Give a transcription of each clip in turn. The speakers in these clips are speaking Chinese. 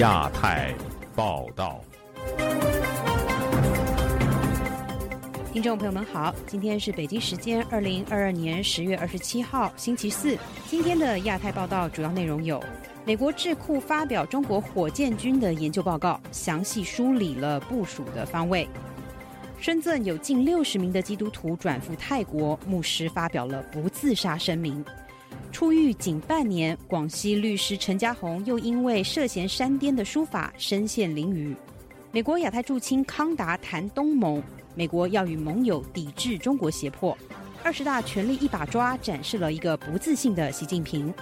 亚太报道。听众朋友们好，今天是北京时间二零二二年十月二十七号，星期四。今天的亚太报道主要内容有：美国智库发表中国火箭军的研究报告，详细梳理了部署的方位；深圳有近六十名的基督徒转赴泰国，牧师发表了不自杀声明。出狱仅半年，广西律师陈家红又因为涉嫌山巅的书法身陷囹圄。美国亚太驻青康达谈东盟。美国要与盟友抵制中国胁迫，二十大权力一把抓，展示了一个不自信的习近平。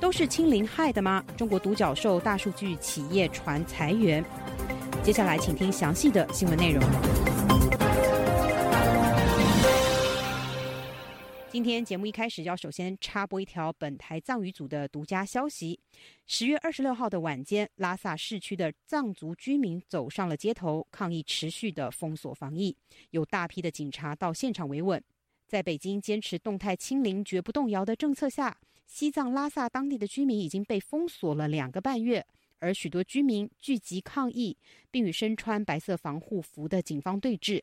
都是清零害的吗？中国独角兽大数据企业传裁员。接下来，请听详细的新闻内容。今天节目一开始要首先插播一条本台藏语组的独家消息：十月二十六号的晚间，拉萨市区的藏族居民走上了街头，抗议持续的封锁防疫，有大批的警察到现场维稳。在北京坚持动态清零、绝不动摇的政策下，西藏拉萨当地的居民已经被封锁了两个半月，而许多居民聚集抗议，并与身穿白色防护服的警方对峙。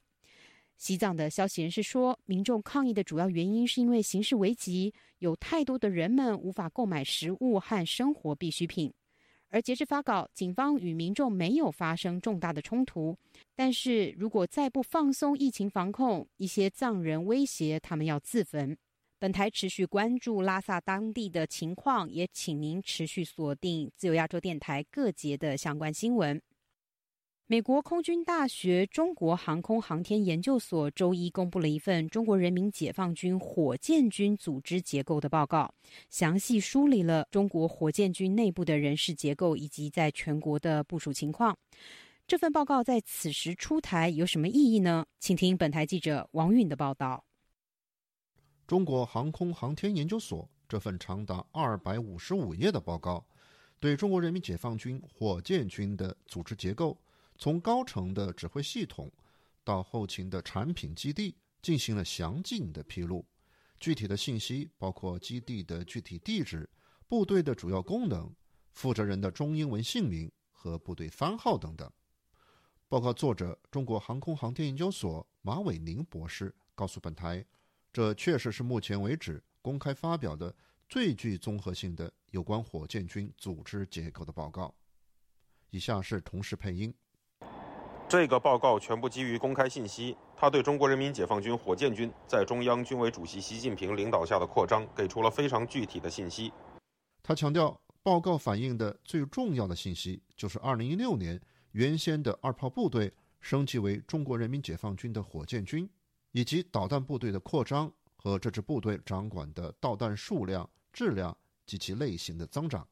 西藏的消息人士说，民众抗议的主要原因是因为形势危急，有太多的人们无法购买食物和生活必需品。而截至发稿，警方与民众没有发生重大的冲突。但是如果再不放松疫情防控，一些藏人威胁他们要自焚。本台持续关注拉萨当地的情况，也请您持续锁定自由亚洲电台各节的相关新闻。美国空军大学中国航空航天研究所周一公布了一份中国人民解放军火箭军组织结构的报告，详细梳理了中国火箭军内部的人事结构以及在全国的部署情况。这份报告在此时出台有什么意义呢？请听本台记者王允的报道。中国航空航天研究所这份长达二百五十五页的报告，对中国人民解放军火箭军的组织结构。从高层的指挥系统到后勤的产品基地进行了详尽的披露，具体的信息包括基地的具体地址、部队的主要功能、负责人的中英文姓名和部队番号等等。报告作者中国航空航天研究所马伟宁博士告诉本台，这确实是目前为止公开发表的最具综合性的有关火箭军组织结构的报告。以下是同时配音。这个报告全部基于公开信息，他对中国人民解放军火箭军在中央军委主席习近平领导下的扩张给出了非常具体的信息。他强调，报告反映的最重要的信息就是2016年原先的二炮部队升级为中国人民解放军的火箭军，以及导弹部队的扩张和这支部队掌管的导弹数量、质量及其类型的增长。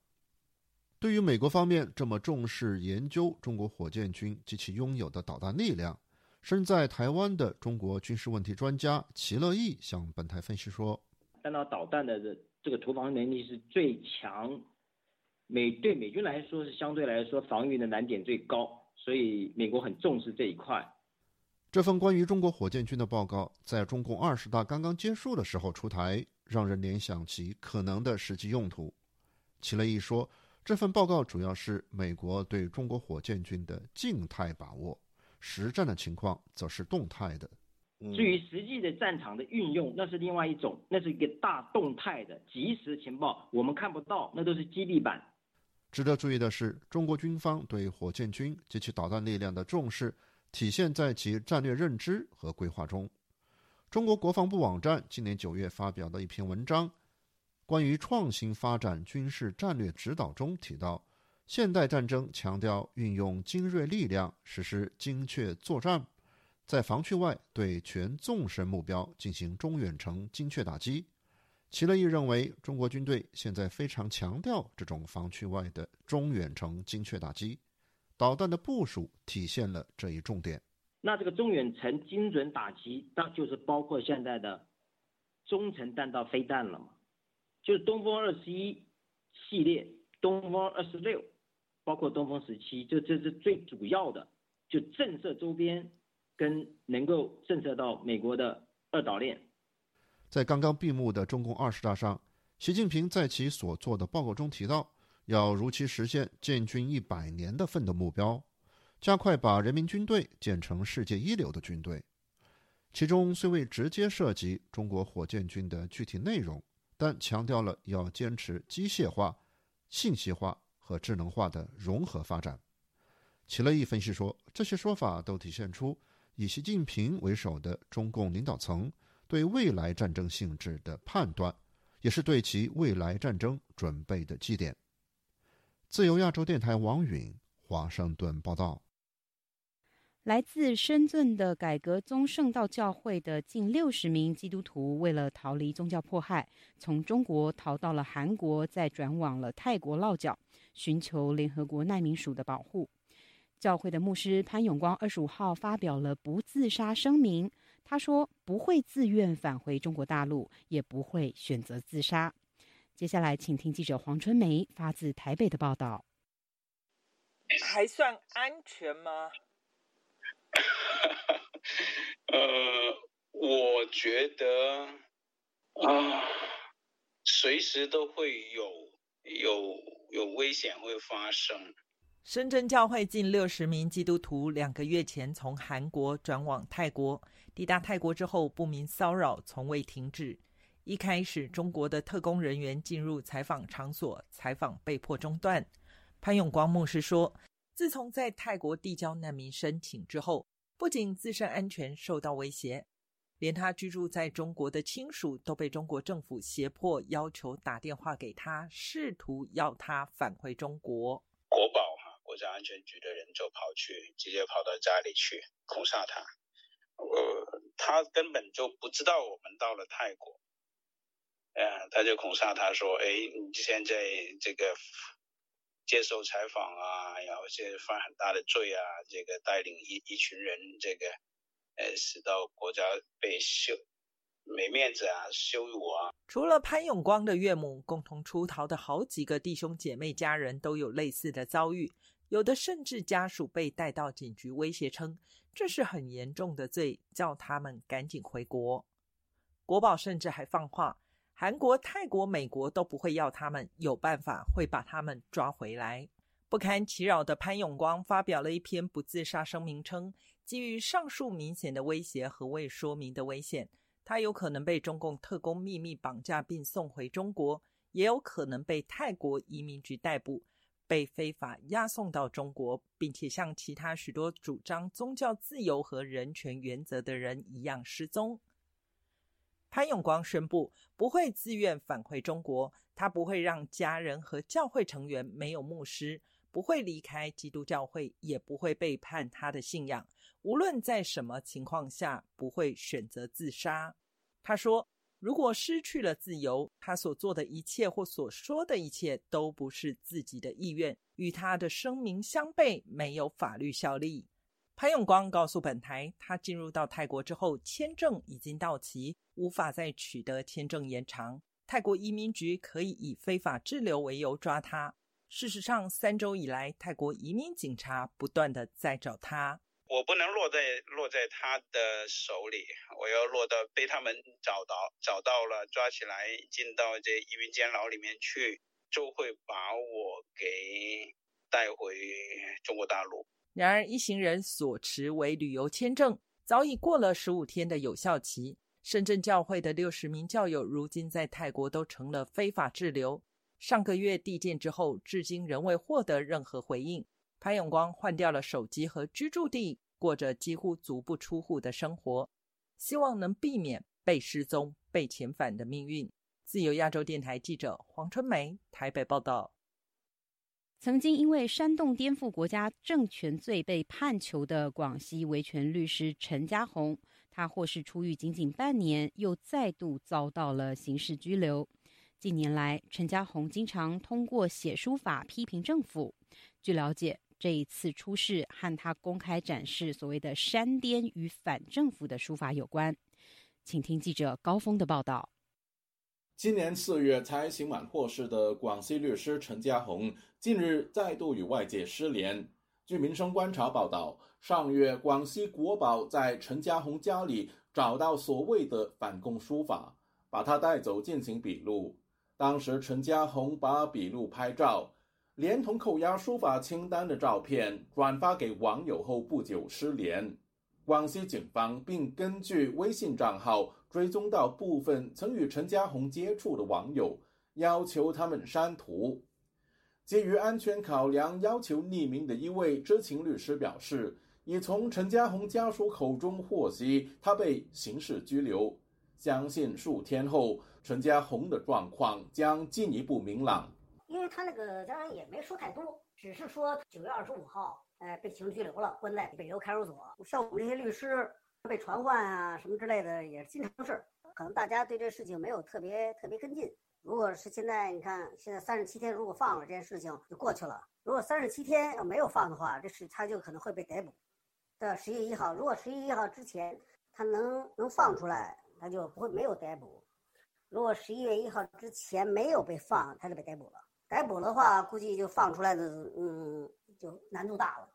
对于美国方面这么重视研究中国火箭军及其拥有的导弹力量，身在台湾的中国军事问题专家齐乐毅向本台分析说：“弹道导弹的这这个投防能力是最强，美对美军来说是相对来说防御的难点最高，所以美国很重视这一块。”这份关于中国火箭军的报告在中共二十大刚刚结束的时候出台，让人联想起可能的实际用途。齐乐毅说。这份报告主要是美国对中国火箭军的静态把握，实战的情况则是动态的。至于实际的战场的运用，那是另外一种，那是一个大动态的即时情报，我们看不到，那都是基地版。值得注意的是，中国军方对火箭军及其导弹力量的重视，体现在其战略认知和规划中。中国国防部网站今年九月发表的一篇文章。关于创新发展军事战略指导中提到，现代战争强调运用精锐力量实施精确作战，在防区外对全纵深目标进行中远程精确打击。齐乐毅认为，中国军队现在非常强调这种防区外的中远程精确打击，导弹的部署体现了这一重点。那这个中远程精准打击，那就是包括现在的中程弹道飞弹了嘛？就是东风二十一系列、东风二十六，包括东风十七，就这是最主要的，就震慑周边，跟能够震慑到美国的二岛链。在刚刚闭幕的中共二十大上，习近平在其所做的报告中提到，要如期实现建军一百年的奋斗目标，加快把人民军队建成世界一流的军队。其中虽未直接涉及中国火箭军的具体内容，但强调了要坚持机械化、信息化和智能化的融合发展。齐乐毅分析说，这些说法都体现出以习近平为首的中共领导层对未来战争性质的判断，也是对其未来战争准备的基点。自由亚洲电台王允华盛顿报道。来自深圳的改革宗圣道教会的近六十名基督徒，为了逃离宗教迫害，从中国逃到了韩国，再转往了泰国落脚，寻求联合国难民署的保护。教会的牧师潘永光二十五号发表了不自杀声明，他说不会自愿返回中国大陆，也不会选择自杀。接下来，请听记者黄春梅发自台北的报道。还算安全吗？呃，我觉得啊，随时都会有有有危险会发生。深圳教会近六十名基督徒两个月前从韩国转往泰国，抵达泰国之后，不明骚扰从未停止。一开始，中国的特工人员进入采访场所，采访被迫中断。潘永光牧师说。自从在泰国递交难民申请之后，不仅自身安全受到威胁，连他居住在中国的亲属都被中国政府胁迫，要求打电话给他，试图要他返回中国。国保哈，国家安全局的人就跑去，直接跑到家里去恐吓他。呃，他根本就不知道我们到了泰国，呃，他就恐吓他说：“哎，你现在这个。”接受采访啊，然后现在犯很大的罪啊，这个带领一一群人，这个呃，使到国家被羞没面子啊，羞辱啊。除了潘永光的岳母，共同出逃的好几个弟兄姐妹家人都有类似的遭遇，有的甚至家属被带到警局，威胁称这是很严重的罪，叫他们赶紧回国。国宝甚至还放话。韩国、泰国、美国都不会要他们，有办法会把他们抓回来。不堪其扰的潘永光发表了一篇不自杀声明，称基于上述明显的威胁和未说明的危险，他有可能被中共特工秘密绑架并送回中国，也有可能被泰国移民局逮捕，被非法押送到中国，并且像其他许多主张宗教自由和人权原则的人一样失踪。潘永光宣布不会自愿返回中国，他不会让家人和教会成员没有牧师，不会离开基督教会，也不会背叛他的信仰。无论在什么情况下，不会选择自杀。他说：“如果失去了自由，他所做的一切或所说的一切都不是自己的意愿，与他的声明相悖，没有法律效力。”潘永光告诉本台，他进入到泰国之后，签证已经到期，无法再取得签证延长。泰国移民局可以以非法滞留为由抓他。事实上，三周以来，泰国移民警察不断的在找他。我不能落在落在他的手里，我要落到被他们找到找到了，抓起来进到这移民监牢里面去，就会把我给带回中国大陆。然而，一行人所持为旅游签证早已过了十五天的有效期。深圳教会的六十名教友如今在泰国都成了非法滞留。上个月递件之后，至今仍未获得任何回应。潘永光换掉了手机和居住地，过着几乎足不出户的生活，希望能避免被失踪、被遣返的命运。自由亚洲电台记者黄春梅台北报道。曾经因为煽动颠覆国家政权罪被判囚的广西维权律师陈家红，他获释出狱仅仅半年，又再度遭到了刑事拘留。近年来，陈家红经常通过写书法批评政府。据了解，这一次出事和他公开展示所谓的煽颠与反政府的书法有关。请听记者高峰的报道。今年四月才刑满获释的广西律师陈家红，近日再度与外界失联。据民生观察报道，上月广西国宝在陈家红家里找到所谓的反共书法，把他带走进行笔录。当时陈家红把笔录拍照，连同扣押书法清单的照片转发给网友后不久失联。广西警方并根据微信账号追踪到部分曾与陈家红接触的网友，要求他们删图。基于安全考量，要求匿名的一位知情律师表示，已从陈家红家属口中获悉他被刑事拘留，相信数天后陈家红的状况将进一步明朗。因为他那个当然也没说太多，只是说九月二十五号。哎，被刑拘留了，关在北邮看守所。像我们这些律师被传唤啊，什么之类的，也是经常事儿。可能大家对这事情没有特别特别跟进。如果是现在，你看现在三十七天，如果放了这件事情就过去了。如果三十七天要没有放的话，这事他就可能会被逮捕。到十一月一号，如果十一月一号之前他能能放出来，他就不会没有逮捕。如果十一月一号之前没有被放，他就被逮捕了。逮捕的话，估计就放出来的，嗯。就难度大了。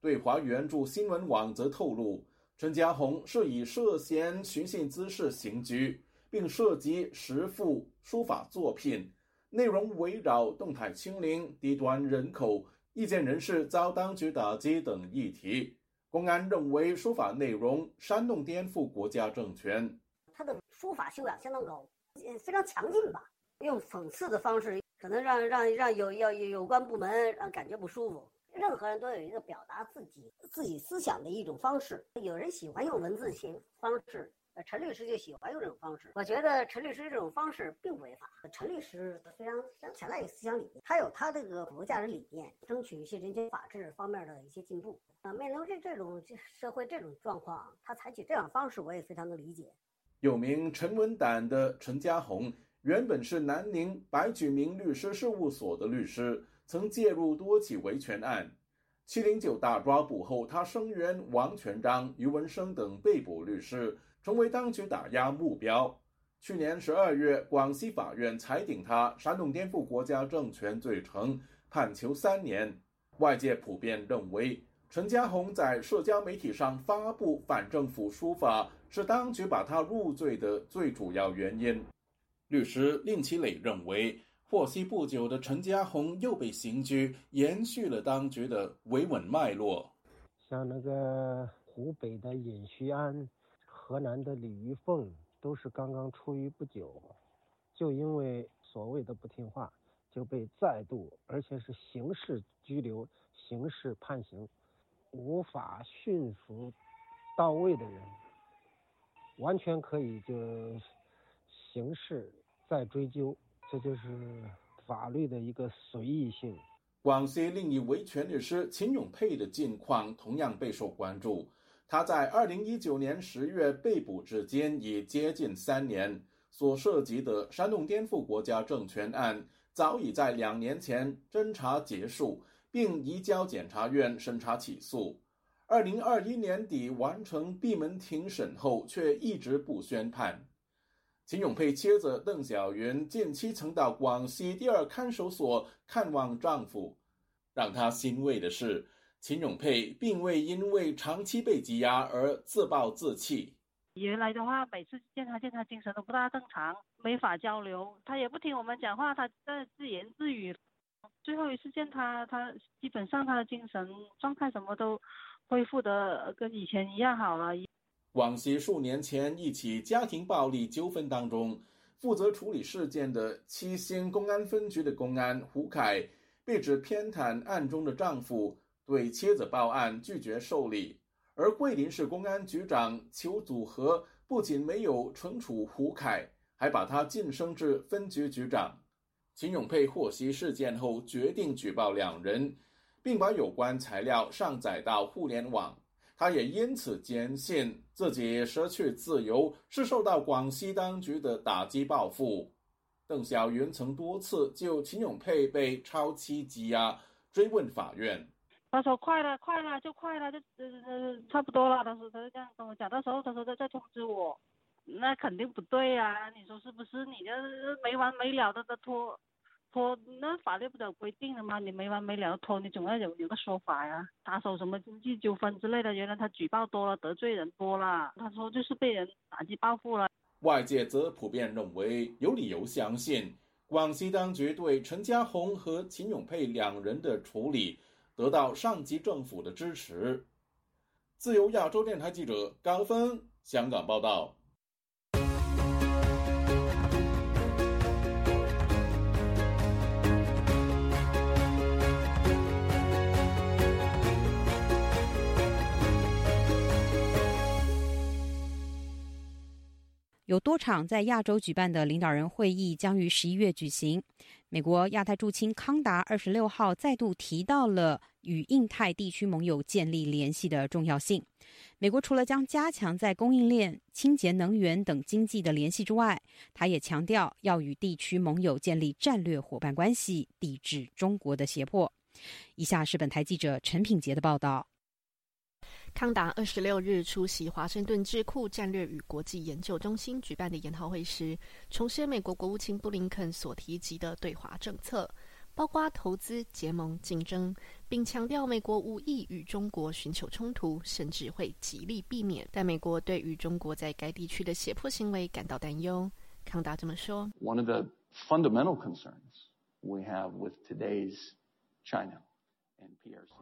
对华援助新闻网则透露，陈家红是以涉嫌寻衅滋事刑拘，并涉及十幅书法作品，内容围绕动态清零、低端人口、意见人士遭当局打击等议题。公安认为书法内容煽动颠覆国家政权。他的书法修养相当高，非常强劲吧？用讽刺的方式，可能让让让有要有关部门让感觉不舒服。任何人都有一个表达自己自己思想的一种方式，有人喜欢用文字型方式，呃，陈律师就喜欢用这种方式。我觉得陈律师这种方式并不违法。陈律师非常非常强大的思想理念，他有他这个普世价值理念，争取一些人权法治方面的一些进步。啊，面临这这种社会这种状况，他采取这样方式，我也非常的理解。有名陈文胆的陈家红，原本是南宁白举明律师事务所的律师。曾介入多起维权案，七零九大抓捕后，他声援王全章、余文生等被捕律师，成为当局打压目标。去年十二月，广西法院裁定他煽动颠覆国家政权罪成，判囚三年。外界普遍认为，陈家红在社交媒体上发布反政府书法，是当局把他入罪的最主要原因。律师令其磊认为。获悉不久的陈家红又被刑拘，延续了当局的维稳脉络。像那个湖北的尹旭安、河南的李玉凤，都是刚刚出狱不久，就因为所谓的不听话，就被再度而且是刑事拘留、刑事判刑，无法驯服到位的人，完全可以就刑事再追究。这就是法律的一个随意性。广西另一维权律师秦永佩的近况同样备受关注。他在二零一九年十月被捕至今已接近三年，所涉及的煽动颠覆国家政权案早已在两年前侦查结束，并移交检察院审查起诉。二零二一年底完成闭门庭审后，却一直不宣判。秦永佩妻子邓小云近期曾到广西第二看守所看望丈夫，让她欣慰的是，秦永佩并未因为长期被羁押而自暴自弃。原来的话，每次见他见他精神都不大正常，没法交流，他也不听我们讲话，他在自言自语。最后一次见他，他基本上他的精神状态什么都恢复的跟以前一样好了。广西数年前一起家庭暴力纠纷当中，负责处理事件的七星公安分局的公安胡凯被指偏袒案中的丈夫，对妻子报案拒绝受理。而桂林市公安局长邱祖和不仅没有惩处胡凯，还把他晋升至分局局长。秦永佩获悉事件后，决定举报两人，并把有关材料上载到互联网。他也因此坚信自己失去自由是受到广西当局的打击报复。邓小云曾多次就秦永佩被超期羁押追问法院。他说：“快了，快了，就快了，就呃呃差不多了。”他说：“他就这样跟我讲。”到时候他说：“再再通知我。”那肯定不对呀！你说是不是？你这没完没了的在拖。拖那法律不是有规定的吗？你没完没了拖，你总要有有个说法呀。打手什么经济纠纷之类的，原来他举报多了，得罪人多了。他说就是被人打击报复了。外界则普遍认为，有理由相信，广西当局对陈家红和秦永佩两人的处理得到上级政府的支持。自由亚洲电台记者高峰香港报道。有多场在亚洲举办的领导人会议将于十一月举行。美国亚太驻青康达二十六号再度提到了与印太地区盟友建立联系的重要性。美国除了将加强在供应链、清洁能源等经济的联系之外，他也强调要与地区盟友建立战略伙伴关系，抵制中国的胁迫。以下是本台记者陈品杰的报道。康达二十六日出席华盛顿智库战略与国际研究中心举办的研讨会时，重申美国国务卿布林肯所提及的对华政策，包括投资、结盟、竞争，并强调美国无意与中国寻求冲突，甚至会极力避免。但美国对于中国在该地区的胁迫行为感到担忧。康达这么说：“One of the fundamental concerns we have with today's China.”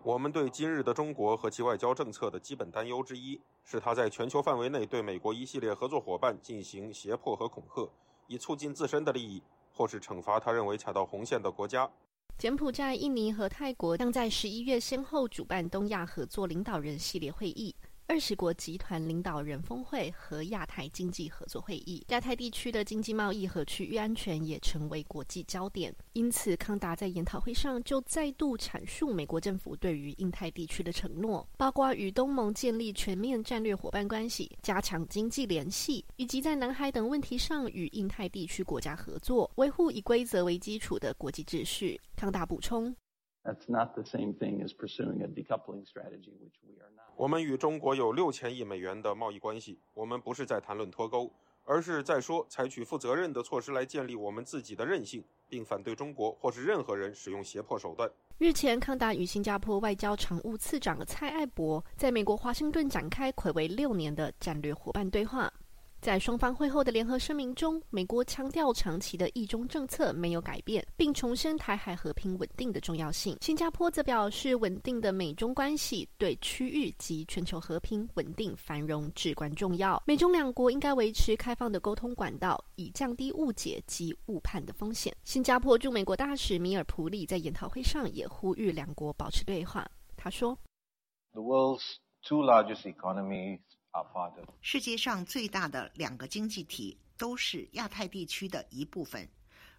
我们对今日的中国和其外交政策的基本担忧之一，是他在全球范围内对美国一系列合作伙伴进行胁迫和恐吓，以促进自身的利益，或是惩罚他认为踩到红线的国家。柬埔寨、印尼和泰国将在十一月先后主办东亚合作领导人系列会议。二十国集团领导人峰会和亚太经济合作会议，亚太地区的经济贸易和区域安全也成为国际焦点。因此，康达在研讨会上就再度阐述美国政府对于印太地区的承诺，包括与东盟建立全面战略伙伴关系、加强经济联系，以及在南海等问题上与印太地区国家合作，维护以规则为基础的国际秩序。康达补充。That's not the same thing as pursuing a decoupling strategy, which we are not. 我们与中国有六千亿美元的贸易关系，我们不是在谈论脱钩，而是在说采取负责任的措施来建立我们自己的韧性，并反对中国或是任何人使用胁迫手段。日前，康达与新加坡外交常务次长蔡爱博在美国华盛顿展开魁违六年的战略伙伴对话。在双方会后的联合声明中，美国强调长期的意中政策没有改变，并重申台海和平稳定的重要性。新加坡则表示，稳定的美中关系对区域及全球和平稳定繁荣至关重要。美中两国应该维持开放的沟通管道，以降低误解及误判的风险。新加坡驻美国大使米尔普里在研讨会上也呼吁两国保持对话。他说：“The world's two largest economies.” 世界上最大的两个经济体都是亚太地区的一部分。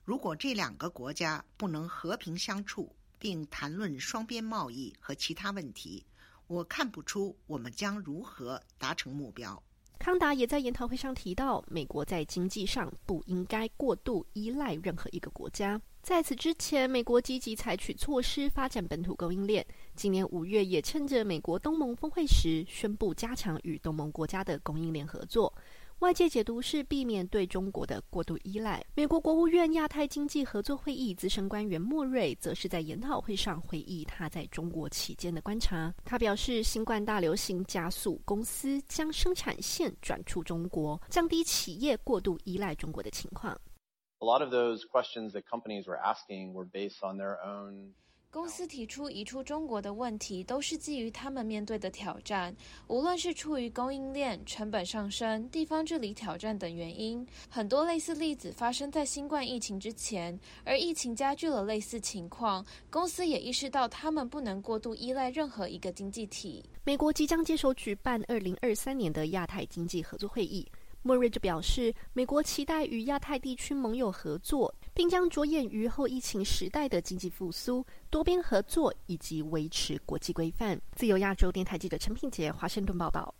如果这两个国家不能和平相处，并谈论双边贸易和其他问题，我看不出我们将如何达成目标。康达也在研讨会上提到，美国在经济上不应该过度依赖任何一个国家。在此之前，美国积极采取措施发展本土供应链。今年五月，也趁着美国东盟峰会时，宣布加强与东盟国家的供应链合作。外界解读是避免对中国的过度依赖。美国国务院亚太经济合作会议资深官员莫瑞则是在研讨会上回忆他在中国期间的观察。他表示，新冠大流行加速公司将生产线转出中国，降低企业过度依赖中国的情况。A lot of those questions that companies were asking were based on their own. 公司提出移出中国的问题，都是基于他们面对的挑战，无论是出于供应链成本上升、地方治理挑战等原因。很多类似例子发生在新冠疫情之前，而疫情加剧了类似情况。公司也意识到，他们不能过度依赖任何一个经济体。美国即将接手举办二零二三年的亚太经济合作会议。莫瑞就表示，美国期待与亚太地区盟友合作，并将着眼于后疫情时代的经济复苏、多边合作以及维持国际规范。自由亚洲电台记者陈品杰华盛顿报道。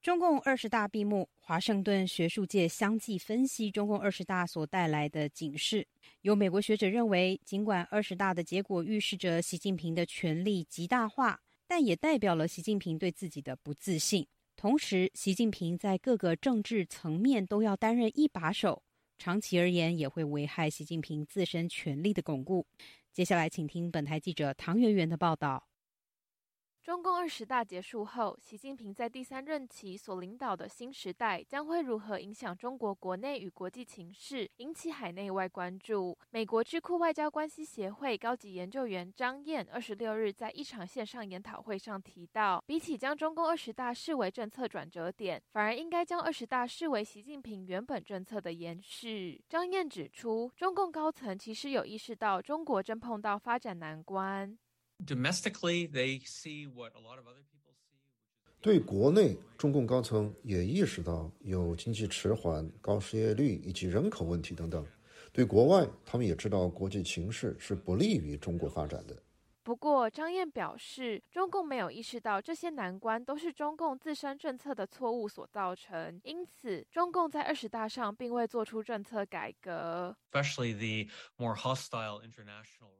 中共二十大闭幕，华盛顿学术界相继分析中共二十大所带来的警示。有美国学者认为，尽管二十大的结果预示着习近平的权力极大化，但也代表了习近平对自己的不自信。同时，习近平在各个政治层面都要担任一把手，长期而言也会危害习近平自身权力的巩固。接下来，请听本台记者唐媛媛的报道。中共二十大结束后，习近平在第三任期所领导的新时代将会如何影响中国国内与国际情势，引起海内外关注。美国智库外交关系协会高级研究员张燕二十六日在一场线上研讨会上提到，比起将中共二十大视为政策转折点，反而应该将二十大视为习近平原本政策的延续。张燕指出，中共高层其实有意识到中国正碰到发展难关。Domestically, they see what a lot of other people see. 对国内，中共高层也意识到有经济迟缓、高失业率以及人口问题等等。对国外，他们也知道国际形势是不利于中国发展的。不过，张燕表示，中共没有意识到这些难关都是中共自身政策的错误所造成，因此，中共在二十大上并未做出政策改革。Especially the more hostile international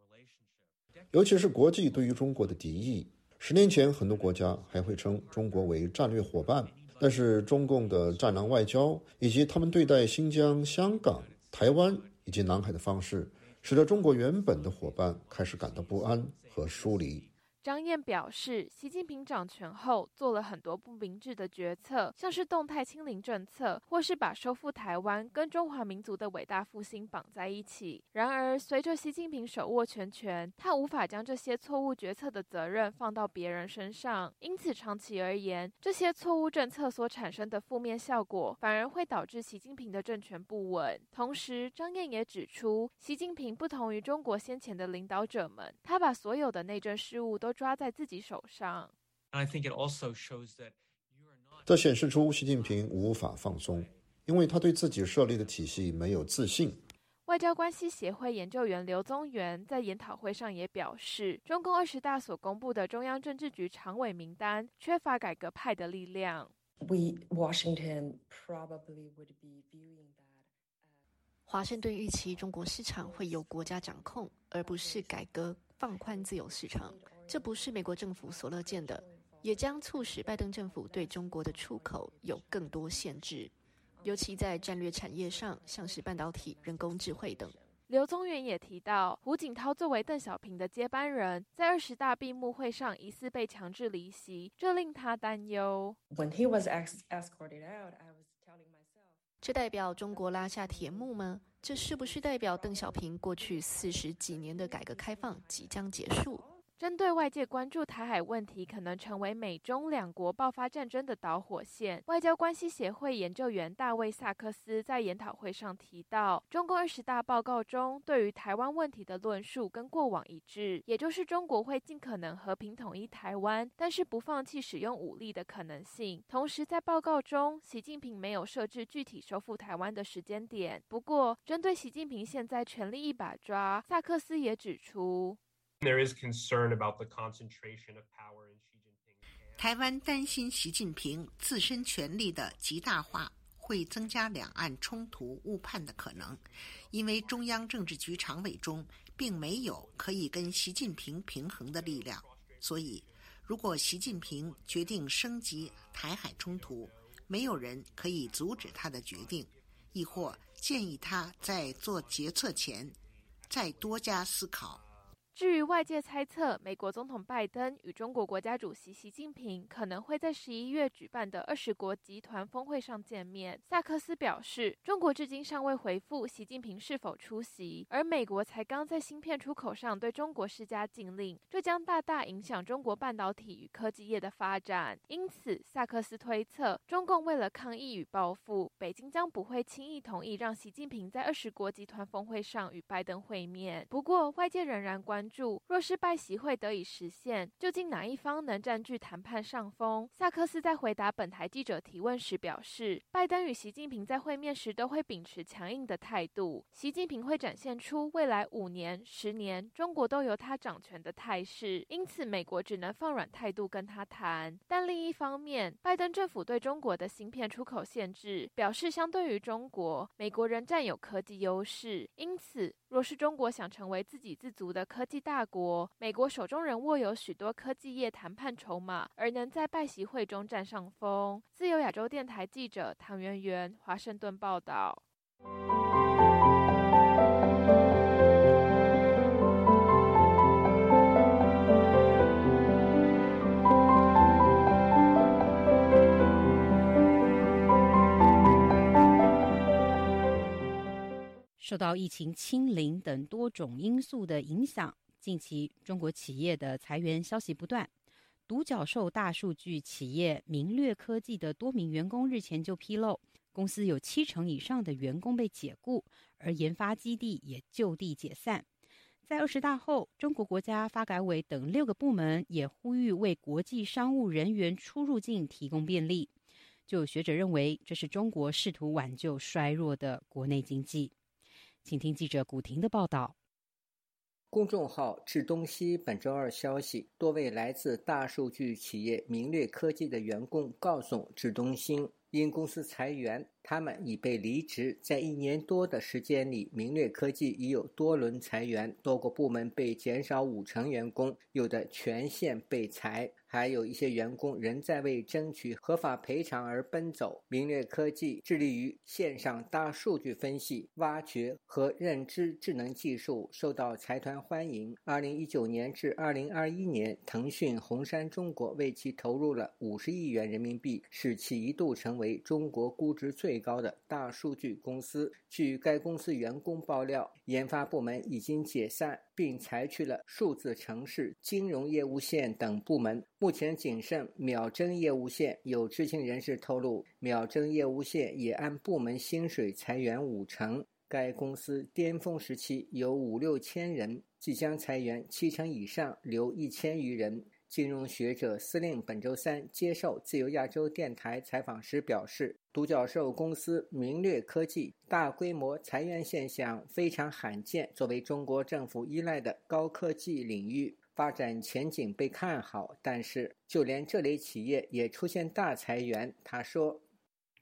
尤其是国际对于中国的敌意。十年前，很多国家还会称中国为战略伙伴，但是中共的战狼外交以及他们对待新疆、香港、台湾以及南海的方式，使得中国原本的伙伴开始感到不安和疏离。张燕表示，习近平掌权后做了很多不明智的决策，像是动态清零政策，或是把收复台湾跟中华民族的伟大复兴绑在一起。然而，随着习近平手握全权，他无法将这些错误决策的责任放到别人身上，因此长期而言，这些错误政策所产生的负面效果，反而会导致习近平的政权不稳。同时，张燕也指出，习近平不同于中国先前的领导者们，他把所有的内政事务都。抓在自己手上。这显示出习近平无法放松，因为他对自己设立的体系没有自信。外交关系协会研究员刘宗元在研讨会上也表示，中共二十大所公布的中央政治局常委名单缺乏改革派的力量。We Washington probably would be viewing that. 华盛顿预期中国市场会由国家掌控，而不是改革。放宽自由市场，这不是美国政府所乐见的，也将促使拜登政府对中国的出口有更多限制，尤其在战略产业上，像是半导体、人工智慧等。刘宗元也提到，胡锦涛作为邓小平的接班人，在二十大闭幕会上疑似被强制离席，这令他担忧。When he was escorted out, I was telling myself，这代表中国拉下铁幕吗？这是不是代表邓小平过去四十几年的改革开放即将结束？针对外界关注台海问题可能成为美中两国爆发战争的导火线，外交关系协会研究员大卫·萨克斯在研讨会上提到，中共二十大报告中对于台湾问题的论述跟过往一致，也就是中国会尽可能和平统一台湾，但是不放弃使用武力的可能性。同时，在报告中，习近平没有设置具体收复台湾的时间点。不过，针对习近平现在权力一把抓，萨克斯也指出。There is concern about the concentration of power in Xi Jinping. 台湾担心习近平自身权力的极大化会增加两岸冲突误判的可能，因为中央政治局常委中并没有可以跟习近平平衡的力量，所以如果习近平决定升级台海冲突，没有人可以阻止他的决定，亦或建议他在做决策前再多加思考。至于外界猜测，美国总统拜登与中国国家主席习近平可能会在十一月举办的二十国集团峰会上见面，萨克斯表示，中国至今尚未回复习近平是否出席，而美国才刚在芯片出口上对中国施加禁令，这将大大影响中国半导体与科技业的发展。因此，萨克斯推测，中共为了抗议与报复，北京将不会轻易同意让习近平在二十国集团峰会上与拜登会面。不过，外界仍然关。注，若是拜习会得以实现，究竟哪一方能占据谈判上风？萨克斯在回答本台记者提问时表示，拜登与习近平在会面时都会秉持强硬的态度，习近平会展现出未来五年、十年中国都由他掌权的态势，因此美国只能放软态度跟他谈。但另一方面，拜登政府对中国的芯片出口限制，表示相对于中国，美国仍占有科技优势，因此。若是中国想成为自给自足的科技大国，美国手中仍握有许多科技业谈判筹码，而能在拜习会中占上风。自由亚洲电台记者唐媛媛，华盛顿报道。受到疫情、清零等多种因素的影响，近期中国企业的裁员消息不断。独角兽大数据企业明略科技的多名员工日前就披露，公司有七成以上的员工被解雇，而研发基地也就地解散。在二十大后，中国国家发改委等六个部门也呼吁为国际商务人员出入境提供便利。就有学者认为，这是中国试图挽救衰弱的国内经济。请听记者古婷的报道。公众号“智东西”本周二消息，多位来自大数据企业明略科技的员工告诉智东新，因公司裁员，他们已被离职。在一年多的时间里，明略科技已有多轮裁员，多个部门被减少五成员工，有的全线被裁。还有一些员工仍在为争取合法赔偿而奔走。明略科技致力于线上大数据分析、挖掘和认知智能技术，受到财团欢迎。二零一九年至二零二一年，腾讯、红杉中国为其投入了五十亿元人民币，使其一度成为中国估值最高的大数据公司。据该公司员工爆料，研发部门已经解散。并采取了数字城市、金融业务线等部门。目前仅剩秒针业务线。有知情人士透露，秒针业务线也按部门薪水裁员五成。该公司巅峰时期有五六千人，即将裁员七成以上，留一千余人。金融学者司令本周三接受自由亚洲电台采访时表示，独角兽公司明略科技大规模裁员现象非常罕见。作为中国政府依赖的高科技领域，发展前景被看好，但是就连这类企业也出现大裁员。他说：“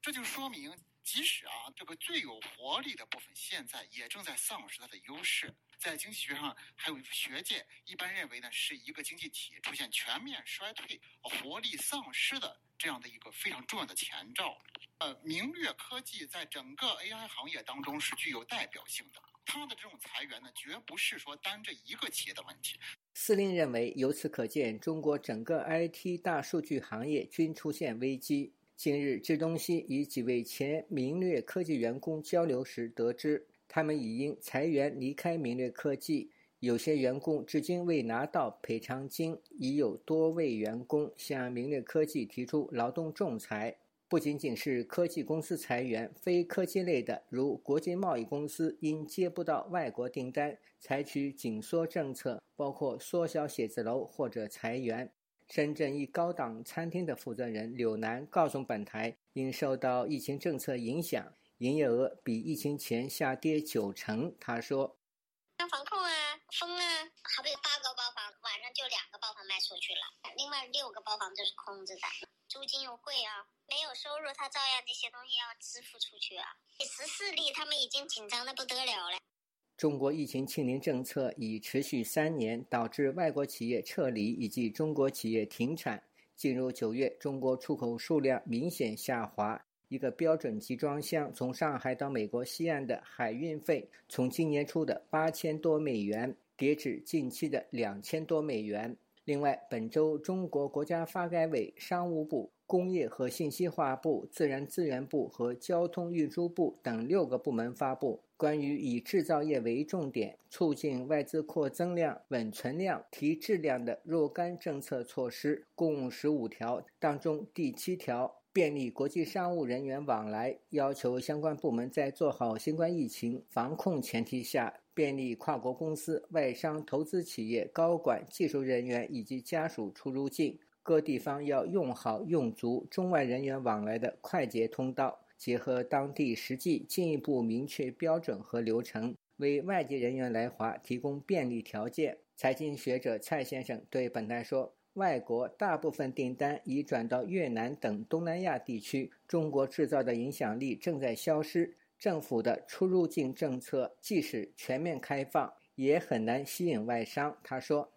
这就说明，即使啊这个最有活力的部分，现在也正在丧失它的优势。”在经济学上，还有学界一般认为呢，是一个经济体出现全面衰退、活力丧失的这样的一个非常重要的前兆。呃，明略科技在整个 AI 行业当中是具有代表性的，它的这种裁员呢，绝不是说单这一个企业的问题。司令认为，由此可见，中国整个 IT 大数据行业均出现危机。近日，志东西与几位前明略科技员工交流时得知。他们已因裁员离开明略科技，有些员工至今未拿到赔偿金，已有多位员工向明略科技提出劳动仲裁。不仅仅是科技公司裁员，非科技类的，如国际贸易公司，因接不到外国订单，采取紧缩政策，包括缩小写字楼或者裁员。深圳一高档餐厅的负责人柳楠告诉本台，因受到疫情政策影响。营业额比疫情前下跌九成。他说：“像防控啊、封啊，好比八个包房，晚上就两个包房卖出去了，另外六个包房就是空着的。租金又贵啊，没有收入，他照样这些东西要支付出去啊。第十四例，他们已经紧张的不得了了。”中国疫情清零政策已持续三年，导致外国企业撤离以及中国企业停产。进入九月，中国出口数量明显下滑。一个标准集装箱从上海到美国西岸的海运费，从今年初的八千多美元跌至近期的两千多美元。另外，本周中国国家发改委、商务部、工业和信息化部、自然资源部和交通运输部等六个部门发布关于以制造业为重点，促进外资扩增量、稳存量、提质量的若干政策措施，共十五条，当中第七条。便利国际商务人员往来，要求相关部门在做好新冠疫情防控前提下，便利跨国公司、外商投资企业高管、技术人员以及家属出入境。各地方要用好用足中外人员往来的快捷通道，结合当地实际，进一步明确标准和流程，为外籍人员来华提供便利条件。财经学者蔡先生对本台说。外国大部分订单已转到越南等东南亚地区，中国制造的影响力正在消失。政府的出入境政策即使全面开放，也很难吸引外商。他说：“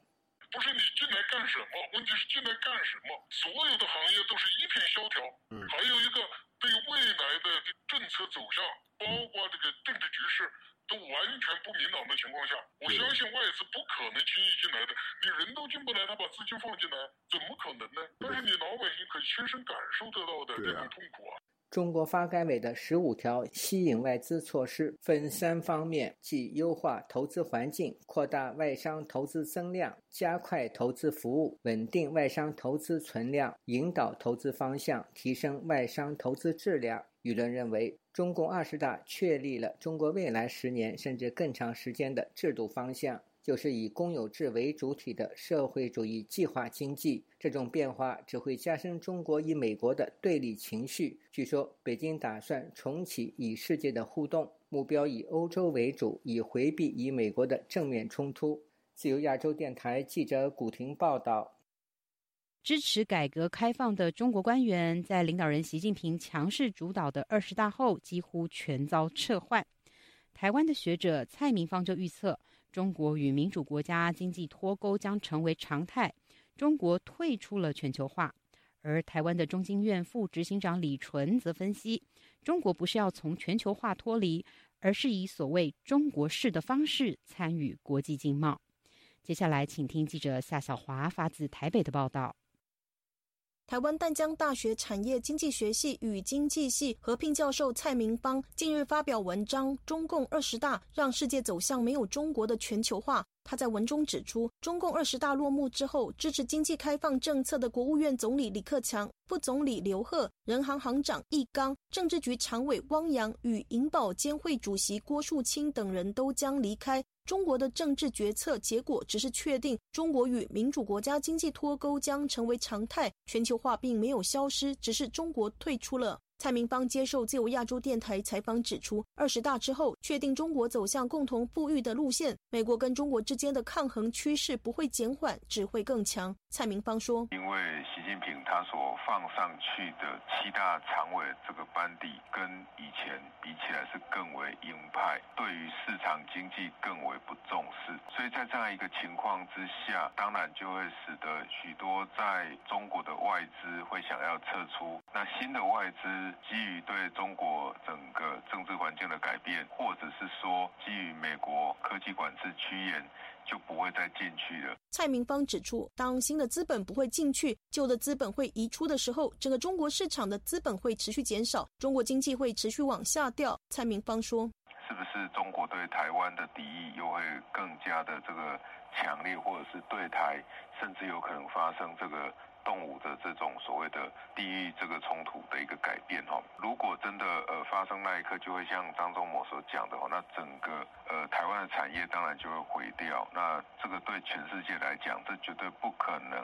不是你进来干什么？问题是进来干什么？所有的行业都是一片萧条。还有一个对未来的政策走向，包括这个政治局势。”都完全不明朗的情况下，我相信外资不可能轻易进来的。你人都进不来，他把资金放进来，怎么可能呢？但是你老百姓可以亲身感受得到的这种痛苦啊！中国发改委的十五条吸引外资措施分三方面，即优化投资环境、扩大外商投资增量、加快投资服务、稳定外商投资存量、引导投资方向、提升外商投资质量。舆论认为，中共二十大确立了中国未来十年甚至更长时间的制度方向。就是以公有制为主体的社会主义计划经济，这种变化只会加深中国与美国的对立情绪。据说，北京打算重启与世界的互动，目标以欧洲为主，以回避与美国的正面冲突。自由亚洲电台记者古婷报道。支持改革开放的中国官员，在领导人习近平强势主导的二十大后，几乎全遭撤换。台湾的学者蔡明芳就预测。中国与民主国家经济脱钩将成为常态，中国退出了全球化。而台湾的中经院副执行长李纯则分析，中国不是要从全球化脱离，而是以所谓中国式的方式参与国际经贸。接下来，请听记者夏小华发自台北的报道。台湾淡江大学产业经济学系与经济系合聘教授蔡明邦近日发表文章《中共二十大让世界走向没有中国的全球化》。他在文中指出，中共二十大落幕之后，支持经济开放政策的国务院总理李克强、副总理刘鹤、人行行长易纲、政治局常委汪洋与银保监会主席郭树清等人都将离开。中国的政治决策结果只是确定中国与民主国家经济脱钩将成为常态，全球化并没有消失，只是中国退出了。蔡明芳接受自由亚洲电台采访指出，二十大之后确定中国走向共同富裕的路线，美国跟中国之间的抗衡趋势不会减缓，只会更强。蔡明芳说：“因为习近平他所放上去的七大常委这个班底，跟以前比起来是更为鹰派，对于市场经济更为不重视，所以在这样一个情况之下，当然就会使得许多在中国的外资会想要撤出，那新的外资。”基于对中国整个政治环境的改变，或者是说基于美国科技管制趋严，就不会再进去了。蔡明芳指出，当新的资本不会进去，旧的资本会移出的时候，整个中国市场的资本会持续减少，中国经济会持续往下掉。蔡明芳说：“是不是中国对台湾的敌意又会更加的这个强烈，或者是对台甚至有可能发生这个？”动物的这种所谓的地域这个冲突的一个改变哈，如果真的呃发生那一刻，就会像张忠谋所讲的话，那整个呃台湾的产业当然就会毁掉。那这个对全世界来讲，这绝对不可能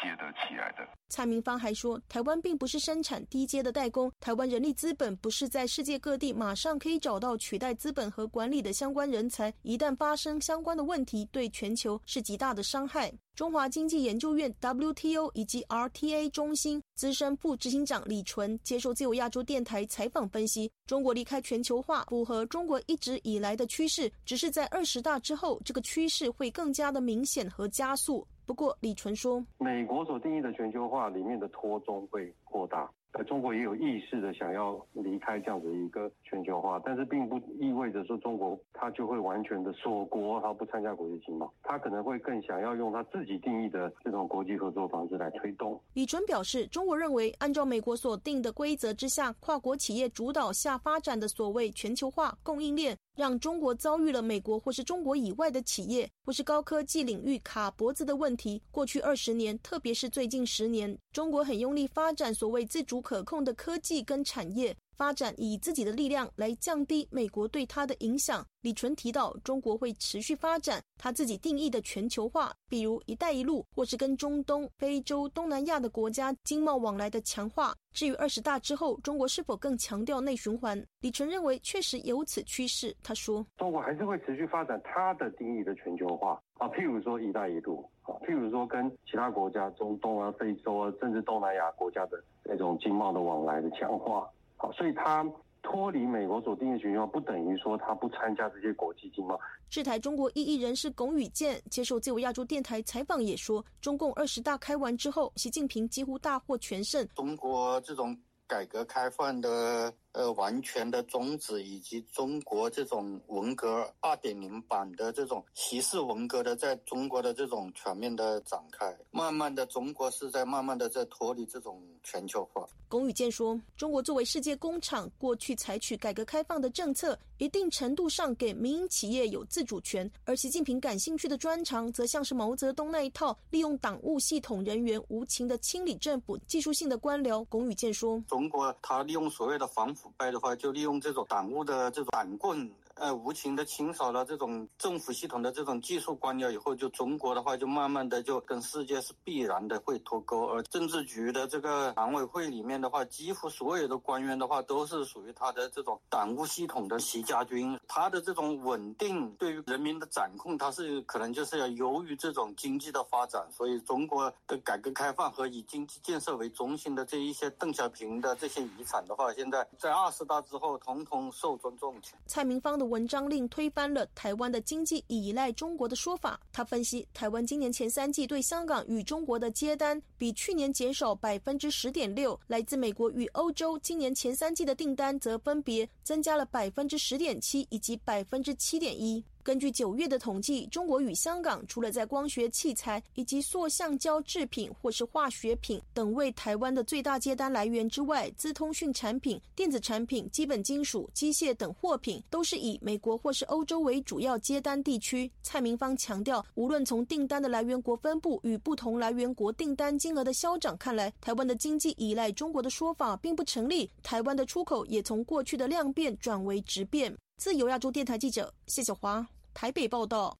接得起来的。蔡明芳还说，台湾并不是生产低阶的代工，台湾人力资本不是在世界各地马上可以找到取代资本和管理的相关人才，一旦发生相关的问题，对全球是极大的伤害。中华经济研究院 WTO 以及 RTA 中心资深副执行长李纯接受自由亚洲电台采访分析，中国离开全球化符合中国一直以来的趋势，只是在二十大之后，这个趋势会更加的明显和加速。不过，李纯说，美国所定义的全球化里面的脱中会扩大。中国也有意识的想要离开这样的一个全球化，但是并不意味着说中国它就会完全的锁国，它不参加国际经贸，它可能会更想要用它自己定义的这种国际合作方式来推动。李纯表示，中国认为按照美国所定的规则之下，跨国企业主导下发展的所谓全球化供应链。让中国遭遇了美国或是中国以外的企业或是高科技领域卡脖子的问题。过去二十年，特别是最近十年，中国很用力发展所谓自主可控的科技跟产业。发展以自己的力量来降低美国对他的影响。李纯提到，中国会持续发展他自己定义的全球化，比如“一带一路”或是跟中东、非洲、东南亚的国家经贸往来的强化。至于二十大之后，中国是否更强调内循环？李纯认为确实有此趋势。他说：“中国还是会持续发展他的定义的全球化啊，譬如说‘一带一路’啊，譬如说跟其他国家，中东啊、非洲啊，甚至东南亚国家的那种经贸的往来的强化。”好，所以他脱离美国所定的全球化，不等于说他不参加这些国际经贸。制台中国异议人士龚宇健接受自由亚洲电台采访也说，中共二十大开完之后，习近平几乎大获全胜。中国这种改革开放的。呃完全的终止，以及中国这种文革二点零版的这种歧视文革的在中国的这种全面的展开。慢慢的，中国是在慢慢的在脱离这种全球化。龚宇健说：“中国作为世界工厂，过去采取改革开放的政策，一定程度上给民营企业有自主权。而习近平感兴趣的专长，则像是毛泽东那一套，利用党务系统人员无情的清理政府技术性的官僚。”龚宇健说：“中国他利用所谓的反腐败的话，就利用这种党务的这种板棍。”呃，无情的清扫了这种政府系统的这种技术官僚以后，就中国的话就慢慢的就跟世界是必然的会脱钩。而政治局的这个常委会里面的话，几乎所有的官员的话都是属于他的这种党务系统的习家军。他的这种稳定对于人民的掌控，他是可能就是要由于这种经济的发展。所以中国的改革开放和以经济建设为中心的这一些邓小平的这些遗产的话，现在在二十大之后，统统受尊重。蔡明芳的。文章令推翻了台湾的经济依赖中国的说法。他分析，台湾今年前三季对香港与中国的接单比去年减少百分之十点六，来自美国与欧洲今年前三季的订单则分别增加了百分之十点七以及百分之七点一。根据九月的统计，中国与香港除了在光学器材以及塑橡胶制品或是化学品等为台湾的最大接单来源之外，资通讯产品、电子产品、基本金属、机械等货品都是以美国或是欧洲为主要接单地区。蔡明芳强调，无论从订单的来源国分布与不同来源国订单金额的消长看来，台湾的经济依赖中国的说法并不成立。台湾的出口也从过去的量变转为质变。自由亚洲电台记者谢小华。台北报道。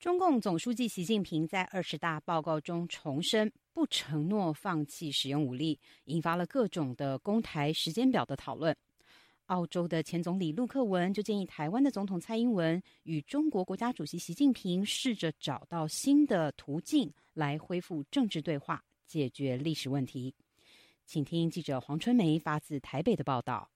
中共总书记习近平在二十大报告中重申，不承诺放弃使用武力，引发了各种的攻台时间表的讨论。澳洲的前总理陆克文就建议台湾的总统蔡英文与中国国家主席习近平试着找到新的途径来恢复政治对话，解决历史问题。请听记者黄春梅发自台北的报道。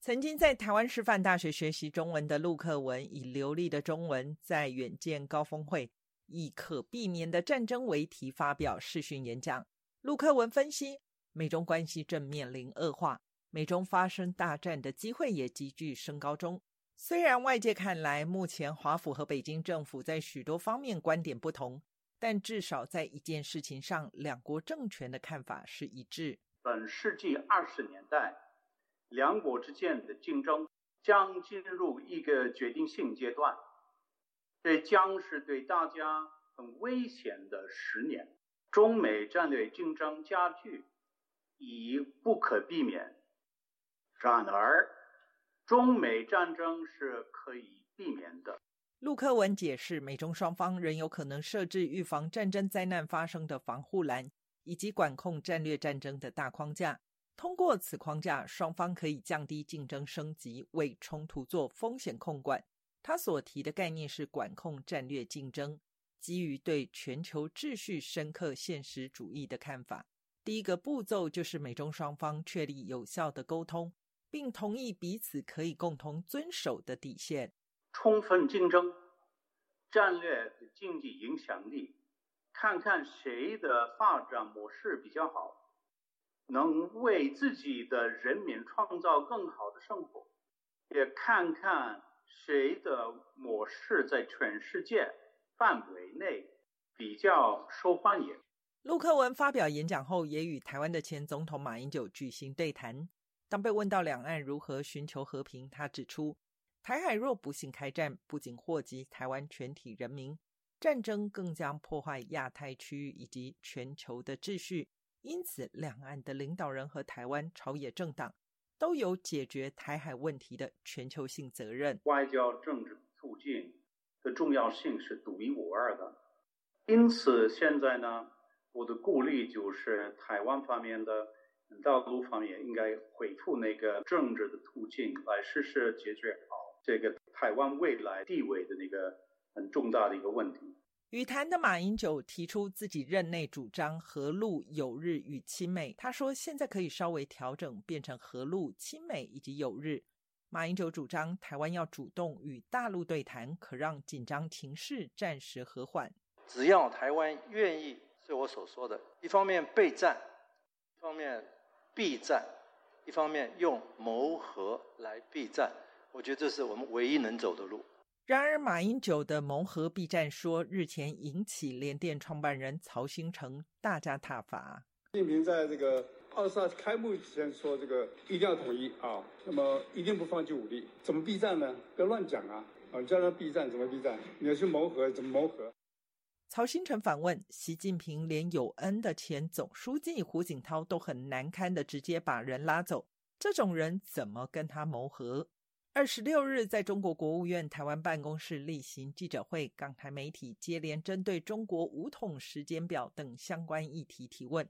曾经在台湾师范大学学习中文的陆克文，以流利的中文在远见高峰会以“可避免的战争”为题发表视讯演讲。陆克文分析，美中关系正面临恶化。美中发生大战的机会也急剧升高中。虽然外界看来，目前华府和北京政府在许多方面观点不同，但至少在一件事情上，两国政权的看法是一致。本世纪二十年代，两国之间的竞争将进入一个决定性阶段，这将是对大家很危险的十年。中美战略竞争加剧已不可避免。然而，中美战争是可以避免的。陆克文解释，美中双方仍有可能设置预防战争灾难发生的防护栏，以及管控战略战争的大框架。通过此框架，双方可以降低竞争升级，为冲突做风险控管。他所提的概念是管控战略竞争，基于对全球秩序深刻现实主义的看法。第一个步骤就是美中双方确立有效的沟通。并同意彼此可以共同遵守的底线。充分竞争，战略经济影响力，看看谁的发展模式比较好，能为自己的人民创造更好的生活，也看看谁的模式在全世界范围内比较受欢迎。陆克文发表演讲后，也与台湾的前总统马英九举行对谈。当被问到两岸如何寻求和平，他指出，台海若不幸开战，不仅祸及台湾全体人民，战争更将破坏亚太区域以及全球的秩序。因此，两岸的领导人和台湾朝野政党都有解决台海问题的全球性责任。外交政治促进的重要性是独一无二的。因此，现在呢，我的顾虑就是台湾方面的。道路方面应该恢复那个政治的途径，来试试解决好这个台湾未来地位的那个很重大的一个问题。语坛的马英九提出自己任内主张和陆友日与亲美，他说现在可以稍微调整，变成和陆亲美以及友日。马英九主张台湾要主动与大陆对谈，可让紧张情势暂时和缓。只要台湾愿意，是我所说的，一方面备战，一方面避战，一方面用谋和来避战，我觉得这是我们唯一能走的路。然而，马英九的谋和避战说日前引起联电创办人曹兴诚大加挞伐。习近平在这个。二十二开幕之前说这个一定要统一啊，那么一定不放弃武力，怎么避战呢？不要乱讲啊！啊，叫他避战怎么避战？你要去谋和怎么谋和？曹新成反问习近平，连有恩的前总书记胡锦涛都很难堪的直接把人拉走，这种人怎么跟他谋和？二十六日，在中国国务院台湾办公室例行记者会，港台媒体接连针对中国武统时间表等相关议题提问。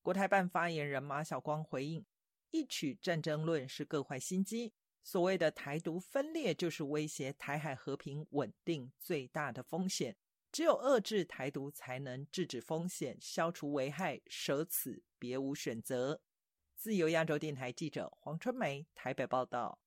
国台办发言人马晓光回应：“一曲战争论是各怀心机，所谓的台独分裂就是威胁台海和平稳定最大的风险。只有遏制台独，才能制止风险，消除危害，舍此别无选择。”自由亚洲电台记者黄春梅台北报道。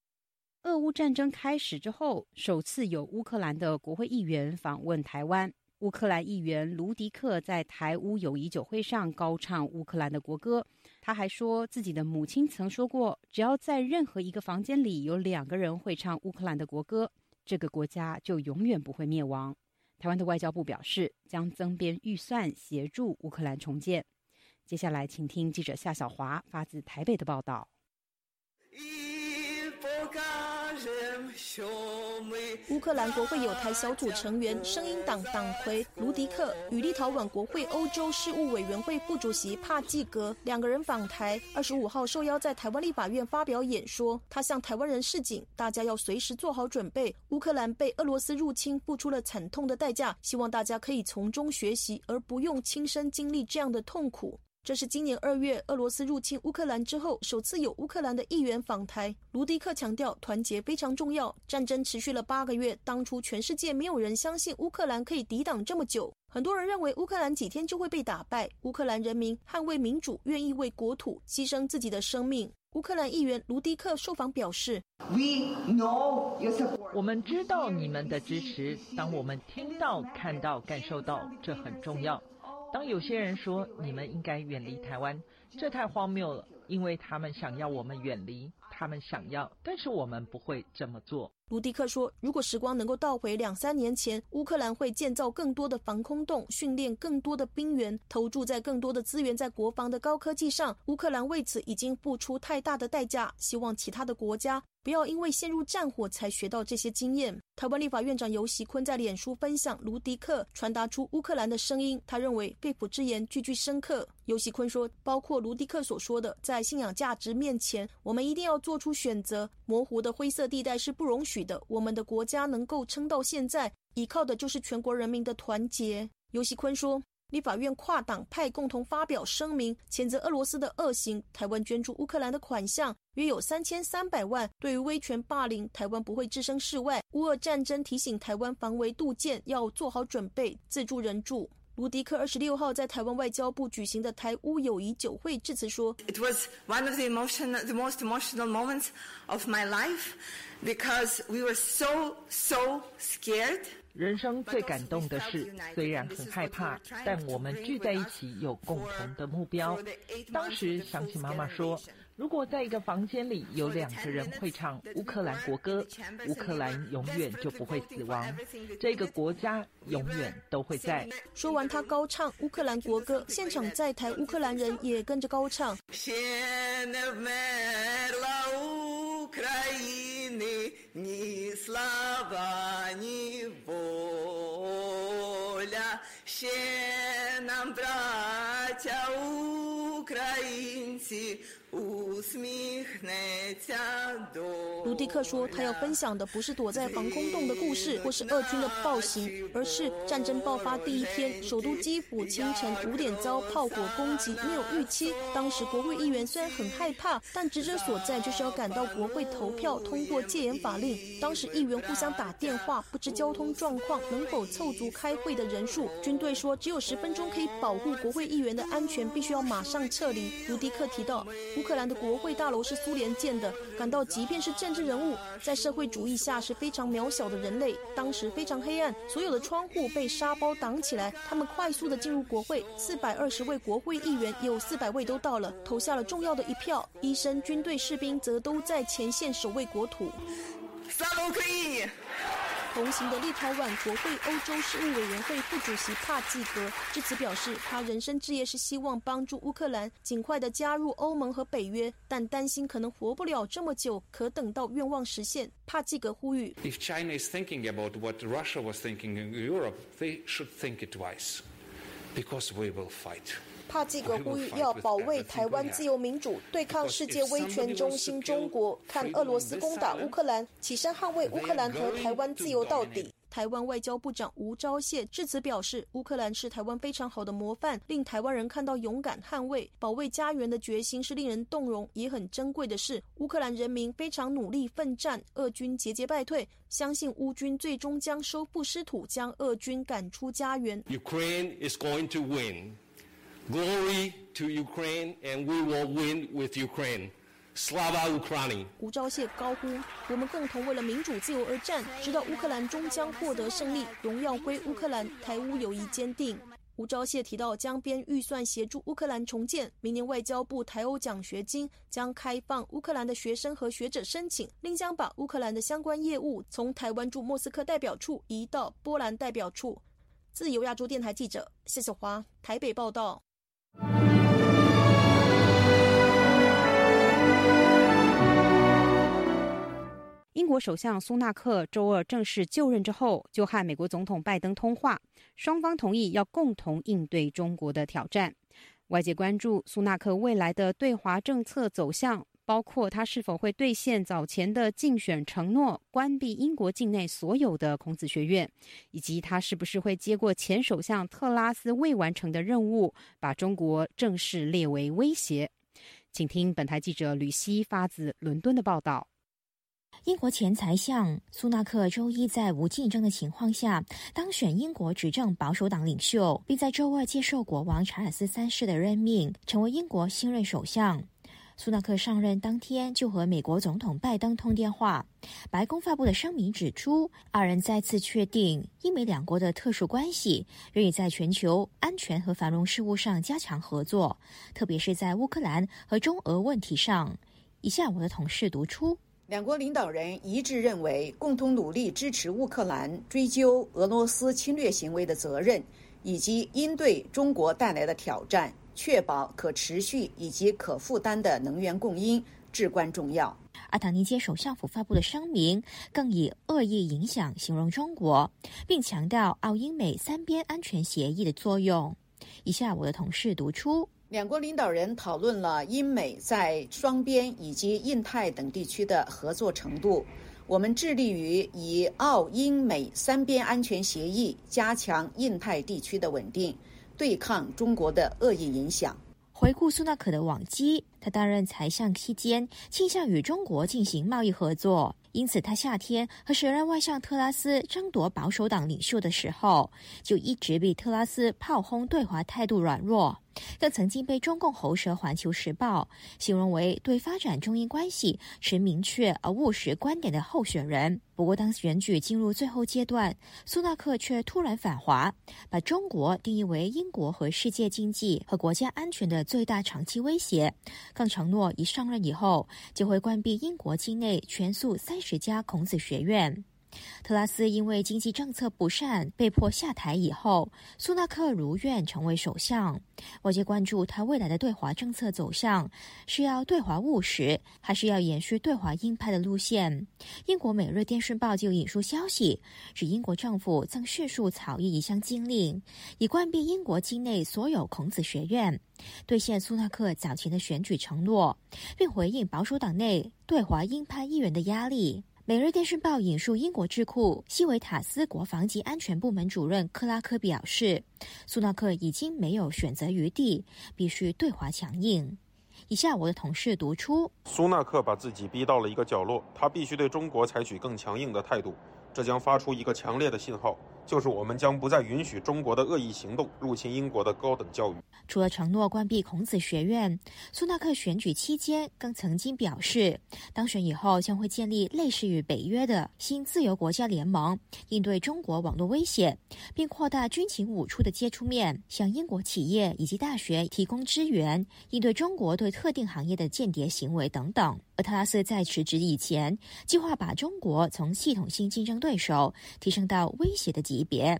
俄乌战争开始之后，首次有乌克兰的国会议员访问台湾。乌克兰议员卢迪克在台乌友谊酒会上高唱乌克兰的国歌。他还说，自己的母亲曾说过，只要在任何一个房间里有两个人会唱乌克兰的国歌，这个国家就永远不会灭亡。台湾的外交部表示，将增编预算协助乌克兰重建。接下来，请听记者夏小华发自台北的报道。乌克兰国会有台小组成员、声音党党魁卢迪克与立陶宛国会欧洲事务委员会副主席帕季格两个人访台。二十五号受邀在台湾立法院发表演说，他向台湾人示警，大家要随时做好准备。乌克兰被俄罗斯入侵，付出了惨痛的代价，希望大家可以从中学习，而不用亲身经历这样的痛苦。这是今年二月俄罗斯入侵乌克兰之后，首次有乌克兰的议员访台。卢迪克强调，团结非常重要。战争持续了八个月，当初全世界没有人相信乌克兰可以抵挡这么久。很多人认为乌克兰几天就会被打败。乌克兰人民捍卫民主，愿意为国土牺牲自己的生命。乌克兰议员卢迪克受访表示：“We know your support。我们知道你们的支持。当我们听到、看到、感受到，这很重要。”当有些人说你们应该远离台湾，这太荒谬了，因为他们想要我们远离，他们想要，但是我们不会这么做。卢迪克说：“如果时光能够倒回两三年前，乌克兰会建造更多的防空洞，训练更多的兵员，投注在更多的资源在国防的高科技上。乌克兰为此已经付出太大的代价，希望其他的国家。”不要因为陷入战火才学到这些经验。台湾立法院长游锡坤在脸书分享卢迪克传达出乌克兰的声音，他认为肺腑之言句句深刻。游锡坤说，包括卢迪克所说的，在信仰价值面前，我们一定要做出选择，模糊的灰色地带是不容许我们的国家能够撑到现在，依靠的就是全国人民的团结。游锡坤说。立法院跨党派共同发表声明，谴责俄罗斯的恶行。台湾捐助乌克兰的款项约有三千三百万。对于威权霸凌，台湾不会置身事外。乌俄战争提醒台湾防微杜渐，要做好准备，自助人助。卢迪克二十六号在台湾外交部举行的台乌友谊酒会致辞说：“It was one of the emotional, the most emotional moments of my life because we were so, so scared.” 人生最感动的是，虽然很害怕，但我们聚在一起有共同的目标。当时想起妈妈说，如果在一个房间里有两个人会唱乌克兰国歌，乌克兰永远就不会死亡，这个国家永远都会在。说完，他高唱乌克兰国歌，现场在台乌克兰人也跟着高唱。卢迪克说他要分享的不是躲在防空洞的故事或是俄军的暴行而是战争爆发第一天首都基辅清晨五点遭炮火攻击没有预期当时国会议员虽然很害怕但职责所在就是要赶到国会投票通过戒严法令当时议员互相打电话不知交通状况能否凑足开会的人数军队说只有十分钟可以保护国会议员的安全必须要马上撤离卢迪克提到乌克兰的国会大楼是苏联建的，感到即便是政治人物，在社会主义下是非常渺小的人类。当时非常黑暗，所有的窗户被沙包挡起来，他们快速的进入国会。四百二十位国会议员，有四百位都到了，投下了重要的一票。医生、军队、士兵则都在前线守卫国土。同行的立陶宛国会欧洲事务委员会副主席帕季格至此表示，他人生志业是希望帮助乌克兰尽快的加入欧盟和北约，但担心可能活不了这么久，可等到愿望实现。帕季格呼吁：If China is thinking about what Russia was thinking in Europe, they should think it twice, because we will fight. 帕季格呼吁要保卫台湾自由民主，对抗世界威权中心中国。看俄罗斯攻打乌克兰，起身捍卫乌克兰和台湾自由到底。台湾外交部长吴钊燮致辞表示，乌克兰是台湾非常好的模范，令台湾人看到勇敢捍卫、保卫家园的决心是令人动容，也很珍贵的事。乌克兰人民非常努力奋战，俄军节节败退，相信乌军最终将收复失土，将俄军赶出家园。Ukraine is going to win. Glory to Ukraine, and we will win with Ukraine. Slava Ukraini！吴钊燮高呼：“我们共同为了民主自由而战，直到乌克兰终将获得胜利，荣耀归乌克兰，台乌友谊坚定。”吴钊燮提到，将编预算协助乌克兰重建。明年外交部台欧奖学金将开放乌克兰的学生和学者申请，另将把乌克兰的相关业务从台湾驻莫斯科代表处移到波兰代表处。自由亚洲电台记者谢小华台北报道。英国首相苏纳克周二正式就任之后，就和美国总统拜登通话，双方同意要共同应对中国的挑战。外界关注苏纳克未来的对华政策走向。包括他是否会兑现早前的竞选承诺，关闭英国境内所有的孔子学院，以及他是不是会接过前首相特拉斯未完成的任务，把中国正式列为威胁。请听本台记者吕希发自伦敦的报道。英国前财相苏纳克周一在无竞争的情况下当选英国执政保守党领袖，并在周二接受国王查尔斯三世的任命，成为英国新任首相。苏纳克上任当天就和美国总统拜登通电话。白宫发布的声明指出，二人再次确定英美两国的特殊关系，愿意在全球安全和繁荣事务上加强合作，特别是在乌克兰和中俄问题上。以下我的同事读出：两国领导人一致认为，共同努力支持乌克兰追究俄罗斯侵略行为的责任，以及应对中国带来的挑战。确保可持续以及可负担的能源供应至关重要。阿塔尼接首相府发布的声明更以恶意影响形容中国，并强调澳英美三边安全协议的作用。以下我的同事读出：两国领导人讨论了英美在双边以及印太等地区的合作程度。我们致力于以澳英美三边安全协议加强印太地区的稳定。对抗中国的恶意影响。回顾苏纳克的往绩，他担任财相期间倾向与中国进行贸易合作，因此他夏天和时任外相特拉斯争夺保守党领袖的时候，就一直被特拉斯炮轰对华态度软弱。更曾经被中共喉舌《环球时报》形容为对发展中英关系持明确而务实观点的候选人。不过，当选举进入最后阶段，苏纳克却突然反华，把中国定义为英国和世界经济和国家安全的最大长期威胁，更承诺一上任以后就会关闭英国境内全数三十家孔子学院。特拉斯因为经济政策不善被迫下台以后，苏纳克如愿成为首相。外界关注他未来的对华政策走向，是要对华务实，还是要延续对华鹰派的路线？英国《每日电讯报》就引述消息，指英国政府曾迅速草拟一项禁令，以关闭英国境内所有孔子学院，兑现苏纳克早前的选举承诺，并回应保守党内对华鹰派议员的压力。《每日电讯报》引述英国智库西维塔斯国防及安全部门主任克拉克表示，苏纳克已经没有选择余地，必须对华强硬。以下我的同事读出：苏纳克把自己逼到了一个角落，他必须对中国采取更强硬的态度，这将发出一个强烈的信号。就是我们将不再允许中国的恶意行动入侵英国的高等教育。除了承诺关闭孔子学院，苏纳克选举期间更曾经表示，当选以后将会建立类似于北约的新自由国家联盟，应对中国网络威胁，并扩大军情五处的接触面，向英国企业以及大学提供支援，应对中国对特定行业的间谍行为等等。而特拉斯在辞职以前，计划把中国从系统性竞争对手提升到威胁的。级别，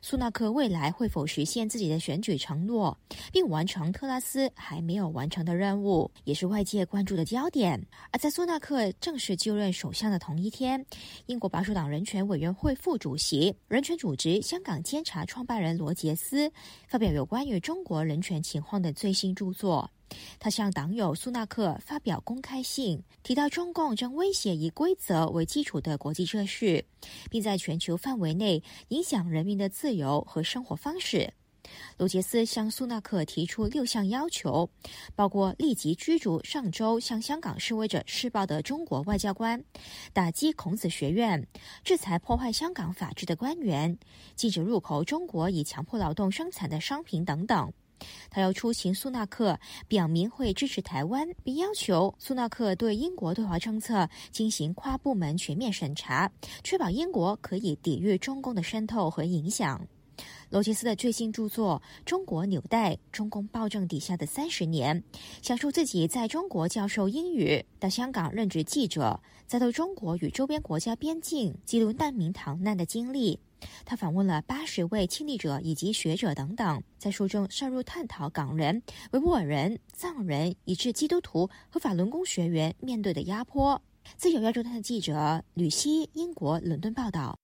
苏纳克未来会否实现自己的选举承诺，并完成特拉斯还没有完成的任务，也是外界关注的焦点。而在苏纳克正式就任首相的同一天，英国保守党人权委员会副主席、人权组织香港监察创办人罗杰斯发表有关于中国人权情况的最新著作。他向党友苏纳克发表公开信，提到中共将威胁以规则为基础的国际秩序，并在全球范围内影响人民的自由和生活方式。罗杰斯向苏纳克提出六项要求，包括立即驱逐上周向香港示威者施暴的中国外交官，打击孔子学院，制裁破坏香港法治的官员，禁止入口中国以强迫劳动生产的商品等等。他要出行苏纳克，表明会支持台湾，并要求苏纳克对英国对华政策进行跨部门全面审查，确保英国可以抵御中共的渗透和影响。罗杰斯的最新著作《中国纽带：中共暴政底下的三十年》，讲述自己在中国教授英语，到香港任职记者，再到中国与周边国家边境记录难民逃难的经历。他访问了八十位亲历者以及学者等等，在书中深入探讨港人、维吾尔人、藏人以至基督徒和法轮功学员面对的压迫。自由亚洲台的记者吕希，英国伦敦报道。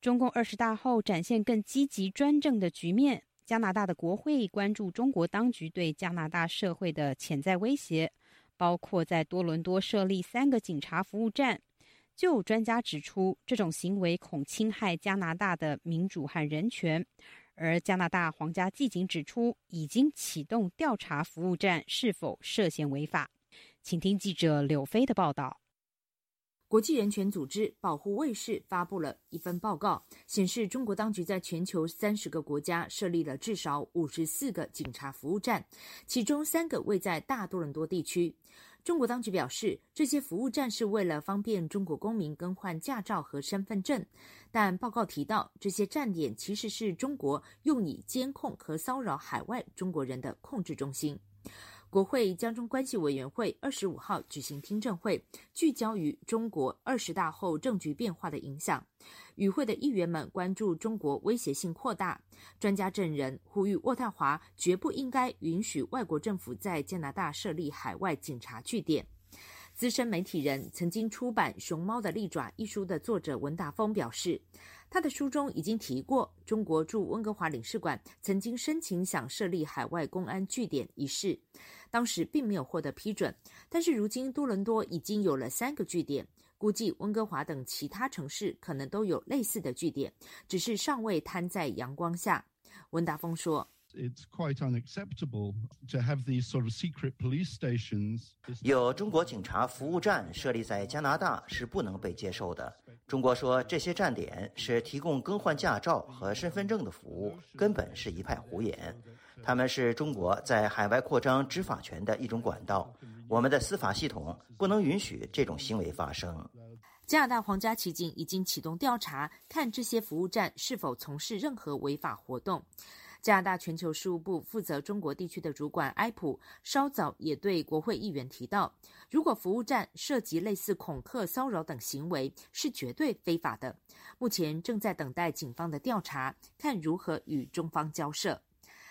中共二十大后展现更积极专政的局面。加拿大的国会关注中国当局对加拿大社会的潜在威胁，包括在多伦多设立三个警察服务站。就有专家指出，这种行为恐侵害加拿大的民主和人权。而加拿大皇家骑警指出，已经启动调查服务站是否涉嫌违法。请听记者柳飞的报道。国际人权组织保护卫士发布了一份报告，显示中国当局在全球三十个国家设立了至少五十四个警察服务站，其中三个位在大多伦多地区。中国当局表示，这些服务站是为了方便中国公民更换驾照和身份证，但报告提到，这些站点其实是中国用以监控和骚扰海外中国人的控制中心。国会江中关系委员会二十五号举行听证会，聚焦于中国二十大后政局变化的影响。与会的议员们关注中国威胁性扩大，专家证人呼吁渥太华绝不应该允许外国政府在加拿大设立海外警察据点。资深媒体人、曾经出版《熊猫的利爪》一书的作者文达峰表示。他的书中已经提过，中国驻温哥华领事馆曾经申请想设立海外公安据点一事，当时并没有获得批准。但是如今多伦多已经有了三个据点，估计温哥华等其他城市可能都有类似的据点，只是尚未摊在阳光下。温达峰说。it's quite unacceptable to have these sort of secret police stations. 有中国警察服务站设立在加拿大是不能被接受的。中国说这些站点是提供更换驾照和身份证的服务，根本是一派胡言。他们是中国在海外扩张执法权的一种管道。我们的司法系统不能允许这种行为发生。加拿大皇家骑警已经启动调查，看这些服务站是否从事任何违法活动。加拿大全球事务部负责中国地区的主管埃普稍早也对国会议员提到，如果服务站涉及类似恐吓、骚扰等行为，是绝对非法的。目前正在等待警方的调查，看如何与中方交涉。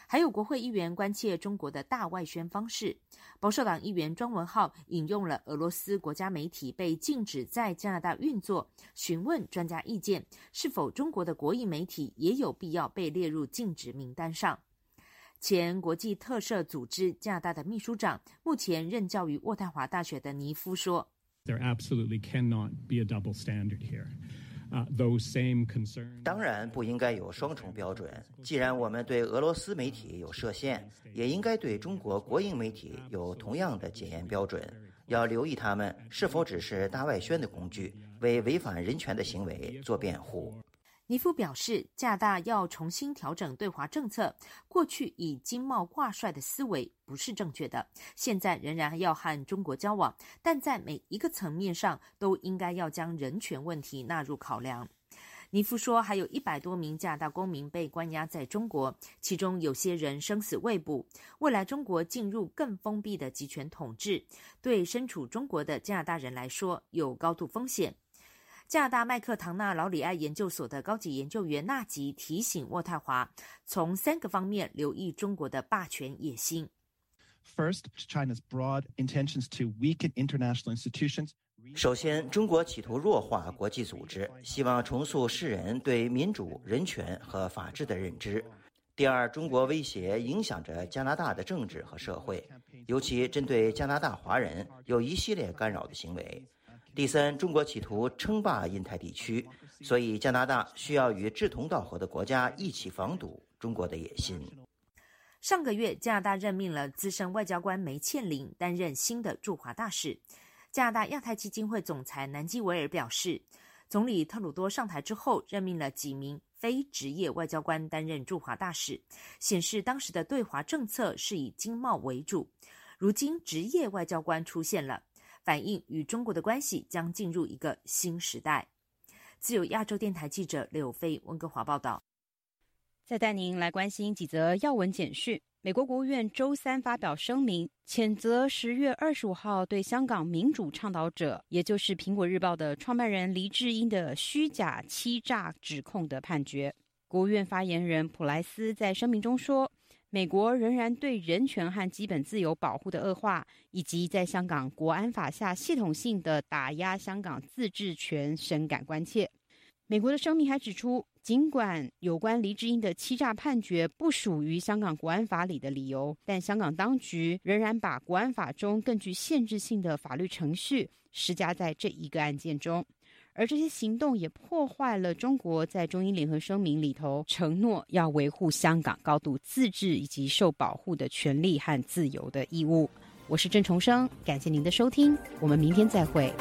还有国会议员关切中国的大外宣方式。保守党议员庄文浩引用了俄罗斯国家媒体被禁止在加拿大运作，询问专家意见：是否中国的国营媒体也有必要被列入禁止名单上？前国际特赦组织加拿大的秘书长，目前任教于渥太华大学的尼夫说：“There absolutely cannot be a double standard here.” 当然不应该有双重标准。既然我们对俄罗斯媒体有设限，也应该对中国国营媒体有同样的检验标准。要留意他们是否只是大外宣的工具，为违反人权的行为做辩护。尼夫表示，加拿大要重新调整对华政策。过去以经贸挂帅的思维不是正确的，现在仍然要和中国交往，但在每一个层面上都应该要将人权问题纳入考量。尼夫说，还有一百多名加拿大公民被关押在中国，其中有些人生死未卜。未来中国进入更封闭的集权统治，对身处中国的加拿大人来说有高度风险。加拿大麦克唐纳劳里埃研究所的高级研究员纳吉提醒渥太华，从三个方面留意中国的霸权野心。First, China's broad intentions to weaken international institutions. 首先，中国企图弱化国际组织，希望重塑世人对民主、人权和法治的认知。第二，中国威胁影响着加拿大的政治和社会，尤其针对加拿大华人有一系列干扰的行为。第三，中国企图称霸印太地区，所以加拿大需要与志同道合的国家一起防堵中国的野心。上个月，加拿大任命了资深外交官梅倩玲担任新的驻华大使。加拿大亚太基金会总裁南基维尔表示，总理特鲁多上台之后，任命了几名非职业外交官担任驻华大使，显示当时的对华政策是以经贸为主。如今，职业外交官出现了。反映与中国的关系将进入一个新时代。自由亚洲电台记者柳飞温哥华报道。再带您来关心几则要闻简讯。美国国务院周三发表声明，谴责十月二十五号对香港民主倡导者，也就是《苹果日报》的创办人黎智英的虚假欺诈指控的判决。国务院发言人普莱斯在声明中说。美国仍然对人权和基本自由保护的恶化，以及在香港国安法下系统性的打压香港自治权深感关切。美国的声明还指出，尽管有关黎智英的欺诈判决不属于香港国安法里的理由，但香港当局仍然把国安法中更具限制性的法律程序施加在这一个案件中。而这些行动也破坏了中国在中英联合声明里头承诺要维护香港高度自治以及受保护的权利和自由的义务。我是郑重生，感谢您的收听，我们明天再会。